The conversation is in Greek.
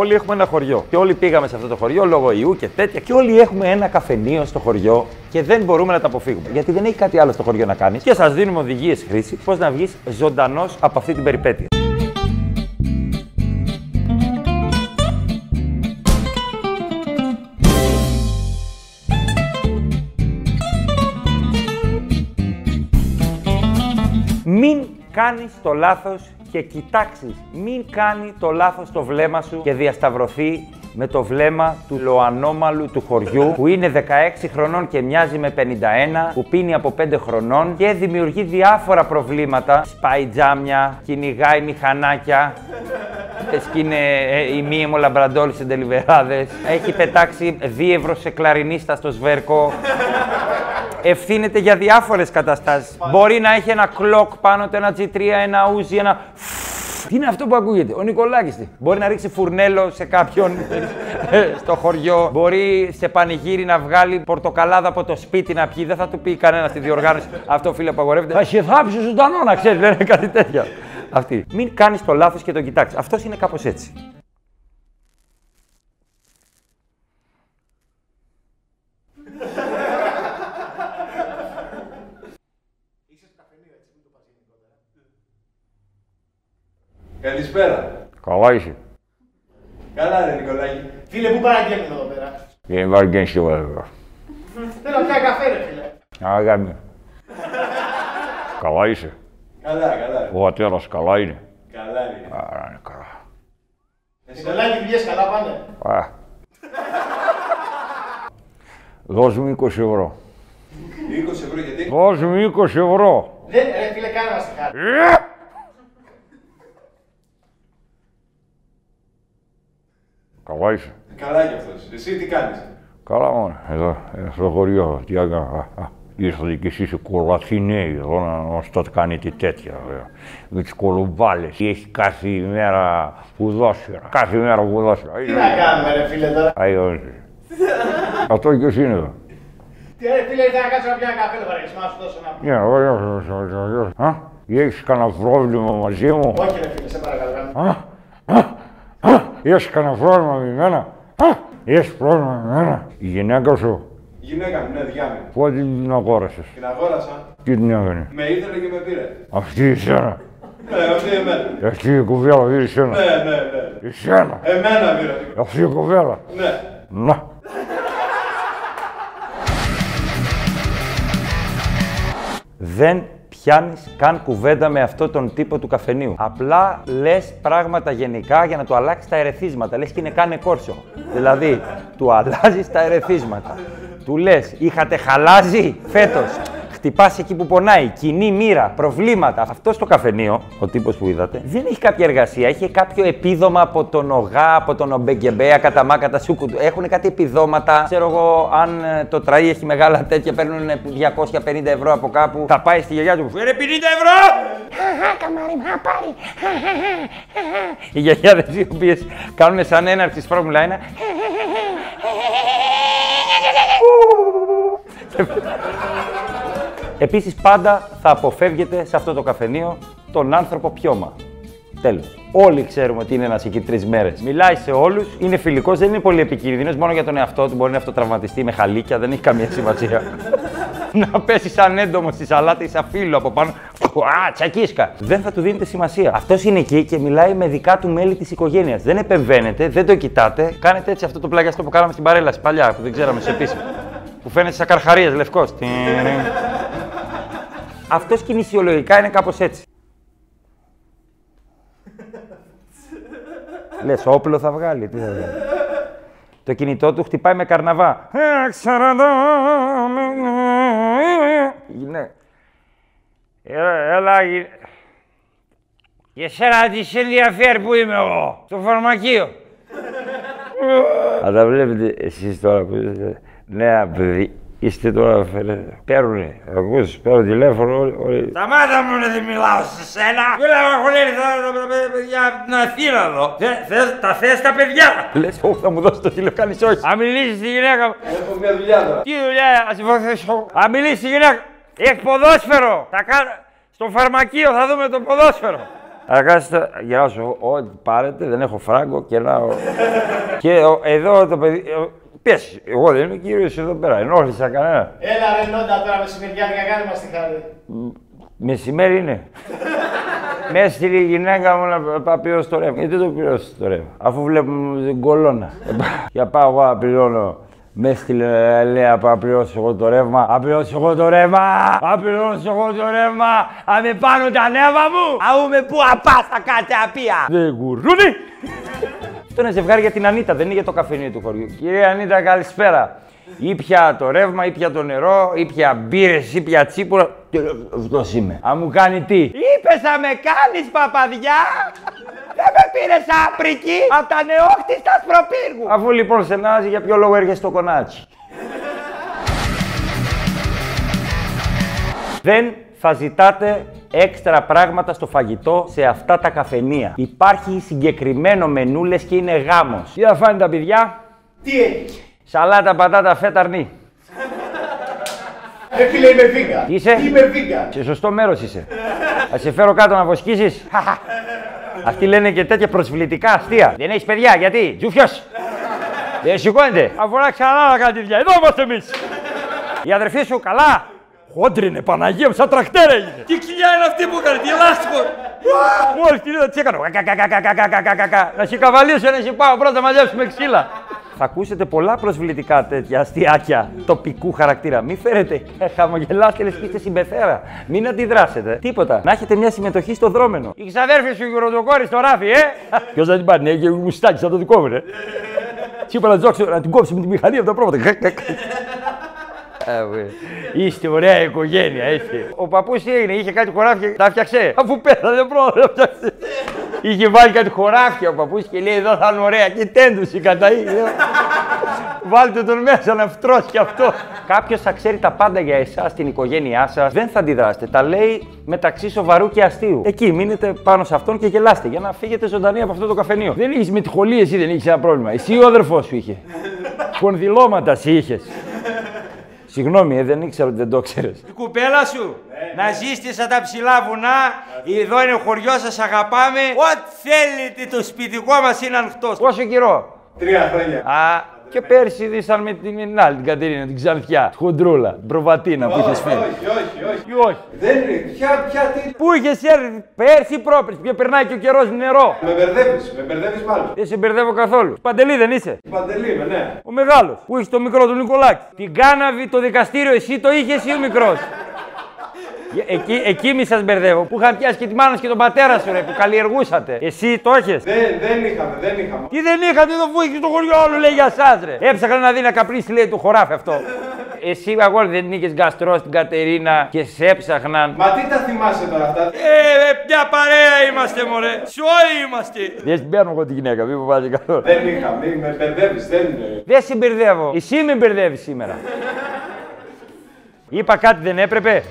Όλοι έχουμε ένα χωριό. Και όλοι πήγαμε σε αυτό το χωριό λόγω ιού και τέτοια. Και όλοι έχουμε ένα καφενείο στο χωριό και δεν μπορούμε να τα αποφύγουμε. Γιατί δεν έχει κάτι άλλο στο χωριό να κάνεις. Και σας δίνουμε οδηγίες χρήση πώς να βγεις ζωντανός από αυτή την περιπέτεια. Μην κάνεις το λάθος και κοιτάξεις. Μην κάνει το λάθος το βλέμμα σου και διασταυρωθεί με το βλέμμα του λοανόμαλου του χωριού που είναι 16 χρονών και μοιάζει με 51, που πίνει από 5 χρονών και δημιουργεί διάφορα προβλήματα. Σπάει τζάμια, κυνηγάει μηχανάκια, σκήνε ε, η μία μου λαμπραντόλης σε τελιβεράδες, έχει πετάξει δίευρο σε κλαρινίστα στο σβέρκο, ευθύνεται για διάφορες καταστάσεις. Μπορεί να έχει ένα κλοκ πάνω του, ένα G3, ένα ούζι, ένα. Τι είναι αυτό που ακούγεται, ο Νικολάκης τι; Μπορεί να ρίξει φουρνέλο σε κάποιον ε, στο χωριό. Μπορεί σε πανηγύρι να βγάλει πορτοκαλάδα από το σπίτι να πιει. Δεν θα του πει κανένας στη διοργάνωση. Αυτό φίλε απαγορεύεται. Θα σε θάψει ζωντανό να ξέρεις, λένε κάτι τέτοια. Αυτή. Μην κάνεις το λάθος και τον κοιτάξεις. Αυτός είναι κάπως έτσι. Καλησπέρα. Καλά είσαι. Καλά ρε Νικολάκη. Φίλε, πού παραγγέλνουμε εδώ πέρα; Δεν υπάρχει και στο βέβαια. Θέλω πια καφέ, ρε φίλε. Αγάπη. Καλά είσαι. Καλά, καλά. ρε. Ο πατέρας καλά είναι. Καλά ρε. Άρα είναι καλά. Εσύ Νικολάκη, δουλειές καλά πάνε. Α. Δώσ' μου 20 ευρώ. 20 ευρώ γιατί; Δώσ' μου 20 ευρώ. Δεν, ρε φίλε, κάνε μας τη χάρη. Καλά είσαι. Καλά κι αυτός. Εσύ τι κάνεις; Καλά μόνο. Εδώ, ε, στο χωριό, τι έκανα. Α, α, Ήρθατε κι εσείς οι κολαθινέοι εδώ να μας τα κάνετε τέτοια. ε, Με τις κολουμπάλες. Έχει κάθε μέρα πουδόσφαιρα. Κάθε μέρα πουδόσφαιρα. Τι να κάνουμε, ρε φίλε, τώρα; Αϊ, όχι. Αυτό και εσύ είναι εδώ; Τι, ρε φίλε, ήθελα να κάτσω να πιω ένα καφέ, το παραγγελμά σου δώσω να πιω. Ναι, ωραία, ωραία, ωραία, ωραία. Α, έχεις κανένα πρόβλημα μαζί μου; Όχι, ρε φίλε, σε παρακαλώ. Κάνε. Α, α, α, έχεις κανένα πρόβλημα με εμένα; Α, έχεις πρόβλημα με εμένα; Η γυναίκα σου, Γυναίκα μου, ναι, διάμενη. πότε την αγόρασες; Την αγόρασα. Τι την έκανε. Με ήθελε και με πήρε. Αυτή εσένα. Ναι, αυτή εμένα. Αυτή η κουβέλα πήρε εσένα. Ναι, ναι, ναι. Εσένα. Εμένα πήρε. Αυτή η κουβέλα. Ναι. Να. Δεν πιάνει καν κουβέντα με αυτό τον τύπο του καφενείου. Απλά λες πράγματα γενικά για να του αλλάξεις τα ερεθίσματα. Λες και είναι κάνε κόρσο. δηλαδή, του αλλάζεις τα ερεθίσματα. Του λες, είχατε χαλάζει φέτος. Χτυπάς εκεί που πονάει. Κοινή μοίρα, προβλήματα. Αυτό στο καφενείο, ο τύπος που είδατε, δεν έχει κάποια εργασία. Έχει κάποιο επίδομα από τον ΟΓΑ, από τον Ομπεγκεμπέα, κατά τα σούκου του. Έχουν κάτι επιδόματα. Ξέρω εγώ, αν ε, το τραί έχει μεγάλα τέτοια, παίρνουν 250 ευρώ από κάπου. Θα πάει στη γιαγιά του. Φέρε 50 ευρώ! Καμάρι, μα πάρει. Οι γιαγιάδε οι οποίες κάνουν σαν έναρξη Φόρμουλα 1. Επίσης πάντα θα αποφεύγετε σε αυτό το καφενείο τον άνθρωπο πιώμα. Τέλος. Όλοι ξέρουμε ότι είναι ένας εκεί τρεις μέρες. Μιλάει σε όλους, είναι φιλικός, δεν είναι πολύ επικίνδυνος, μόνο για τον εαυτό του. Μπορεί να αυτοτραυματιστεί με χαλίκια, δεν έχει καμία σημασία. να πέσει σαν έντομο στη σαλάτα ή σαν φίλο από πάνω. Α, τσακίσκα. Δεν θα του δίνετε σημασία. Αυτός είναι εκεί και μιλάει με δικά του μέλη της οικογένειας. Δεν επεμβαίνετε, δεν το κοιτάτε. Κάνετε έτσι αυτό το πλαγιαστό που κάναμε στην παρέλαση παλιά, που δεν ξέραμε σε επίσημο. που φαίνεται σαν καρχαρία λευκός. Αυτός κινησιολογικά είναι κάπως έτσι. Λες, όπλο θα βγάλει, τι θα βγάλει. Το κινητό του χτυπάει με καρναβά. Ναι. Έλα, έλα. γι- Για σένα τι σε ενδιαφέρει που είμαι εγώ, στο φαρμακείο. Αλλά βλέπετε εσείς τώρα που είστε νέα παιδί, είστε τώρα φέρετε. Παίρνουνε, ακούς, παίρνουν τηλέφωνο όλοι. όλοι. Σταμάτα μου να δεν μιλάω σε σένα. Μιλάω έχουν έρθει τα- τα τα παιδιά από την Αθήνα εδώ. Θε- θες- Τα θες τα παιδιά. Λες, όχι θα μου δώσει το τηλέφωνο, κάνεις όχι. Αν μιλήσεις στη γυναίκα μου. Έχω μια δουλειά τώρα. Τι δουλειά, ας τη βοηθήσω. Αν μιλήσει η γυναίκα. Έχει ποδόσφαιρο. Θα κάνω. Στο φαρμακείο θα δούμε το ποδόσφαιρο. Αργάστα, γεια σου. Ό,τι πάρετε, δεν έχω φράγκο, κερνάω. και ο- εδώ το παιδί. Πες, εγώ δεν είμαι κύριος εδώ πέρα. Ενόχλησα κανένα. Έλα ρε Νόντα τώρα μεσημεριάτικα, κάνε μας τη χάρη. Μεσημέρι είναι. Μες έστειλε η γυναίκα μου να πάω πληρώσει το ρεύμα. Γιατί δεν το πληρώσει το ρεύμα, αφού βλέπουμε την κολόνα. Για πάω εγώ να πληρώνω. Μες έστειλε, λέει, να πάω να πληρώσω εγώ το ρεύμα. Να πληρώσω εγώ το ρεύμα. Να πληρώσω εγώ το ρεύμα. Να με πάνω τα νεύα μου. Αού με πού απάς θα κάτσε απία. Δεν γουρούνι. Αυτό είναι ζευγάρι για την Ανίτα, δεν είναι για το καφενείο του χωριού. Κυρία Ανίτα, καλησπέρα. Ήπια το ρεύμα, ήπια το νερό, ήπια μπύρες, ήπια τσίπουρα. Αυτό είμαι. Αν μου κάνει τι; Είπες να με κάνεις παπαδιά. Δεν με πήρες άπρικη από τα νεόχτιστα σπροπύργου. Αφού λοιπόν σε νάζει, για ποιο λόγο έρχεσαι στο κονάτσι; Δεν θα ζητάτε έξτρα πράγματα στο φαγητό σε αυτά τα καφενεία. Υπάρχει συγκεκριμένο μενού, λες και είναι γάμος. Τι θα φάνε τα παιδιά, Τι έχει. σαλάτα, πατάτα, φέτα, αρνί. Ρε φίλε είμαι βίγκα. Είσαι; Είμαι βίγκα. Σε σωστό μέρος είσαι. Θα σε φέρω κάτω να βοσκήσεις. Αυτοί λένε και τέτοια προσβλητικά αστεία. Δεν έχεις παιδιά, γιατί, τζούφιος. Δεν σηκώνεται. Αφορά ξανά να κάνεις δουλειά. Εδώ είμαστε εμείς. Η αδερφή σου καλά. Χόντρινε, Παναγία μου, σαν τρακτέρα έγινε. Τι κοιλιά είναι αυτή που έκανε, τι λάστιχο. Μόλι την είδα, τι έκανε. Να σε καβαλήσω, να σε πάω πρώτα μαλλιά με ξύλα. Θα ακούσετε πολλά προσβλητικά τέτοια αστείακια τοπικού χαρακτήρα. Μην φέρετε χαμογελάστε λες και είστε συμπεθέρα. Μην αντιδράσετε. Τίποτα. Να έχετε μια συμμετοχή στο δρόμενο. Η ξαδέρφη σου γυροδοκόρη στο ράφι, ε! Ποιος θα την πάρει, ναι, και μουστάκι, θα το δικό μου, ε. Τι να την κόψει με τη μηχανή από τα πρόβατα. Είστε ωραία οικογένεια, είστε. Ο παππούς τι έγινε, είχε κάτι χωράφια, τα φτιάξε. Αφού πέθανε, δεν πρόλαβε να φτιάξει. Είχε βάλει κάτι χωράφια ο παππούς και λέει: Εδώ θα είναι ωραία. Και τέντουσε κατά Βάλτε τον μέσα να φτρώσει κι αυτό. Κάποιος θα ξέρει τα πάντα για εσάς, την οικογένειά σας. Δεν θα αντιδράσετε. Τα λέει μεταξύ σοβαρού και αστείου. Εκεί μείνετε πάνω σε αυτόν και γελάστε για να φύγετε ζωντανοί από αυτό το καφενείο. Δεν είχε με τη χολή, εσύ δεν είχε ένα πρόβλημα. Εσύ ο αδερφός σου είχε. Κονδυλώματα εσύ είχες. Συγγνώμη, ε, δεν ήξερα ότι δεν το ξέρεις. Η κουπέλα σου να ζήσετε σαν τα ψηλά βουνά. Εδώ είναι ο χωριός σας, αγαπάμε. Ό,τι θέλετε, το σπιτικό μας είναι ανοιχτό. Πόσο καιρό; Τρία χρόνια. Α, και πέρσι δίσαν με την άλλη, την Κατερίνα, την Ξανθιά. Τη Χοντρούλα, την προβατίνα που είχες φέρει. Όχι, όχι, όχι. Ή όχι. Δεν είναι. Ποια, ποια, τι. Πού είχες έρθει πέρσι ή πρόπερσι, πιο περνάει και ο καιρός νερό. Με μπερδεύεις, με μπερδεύεις μάλλον. Δεν σε μπερδεύω καθόλου. Παντελή δεν είσαι; Παντελή είμαι, ναι. Ο μεγάλος που είχε το μικρό του Νικολάκη. Την κάναβη το δικαστήριο, εσύ το είχες ή ο μικρός; Εκεί, εκεί μη σας μπερδεύω. Που είχαν πιάσει και τη μάνα σου και τον πατέρα σου, ρε, που καλλιεργούσατε. Εσύ το είχε. Δεν, δεν είχαμε, δεν είχαμε. Τι δεν είχατε εδώ που είχε στο χωριό όλο λέει για εσά, ρε. Έψαχνα να δει να καπνίσει, λέει, το χωράφι αυτό. Εσύ αγόρι δεν είχες γκαστρό στην Κατερίνα και σε έψαχναν. Μα τι τα θυμάσαι τώρα αυτά; Ε, μια παρέα είμαστε, μωρέ. Σε όλοι είμαστε. Δεν την παίρνω εγώ τη γυναίκα, μην φοβάσαι καθόλου. Δεν είχαμε, με μπερδεύεις, δεν είναι. Δεν σε μπερδεύω. Εσύ με μπερδεύεις σήμερα. Είπα κάτι δεν έπρεπε;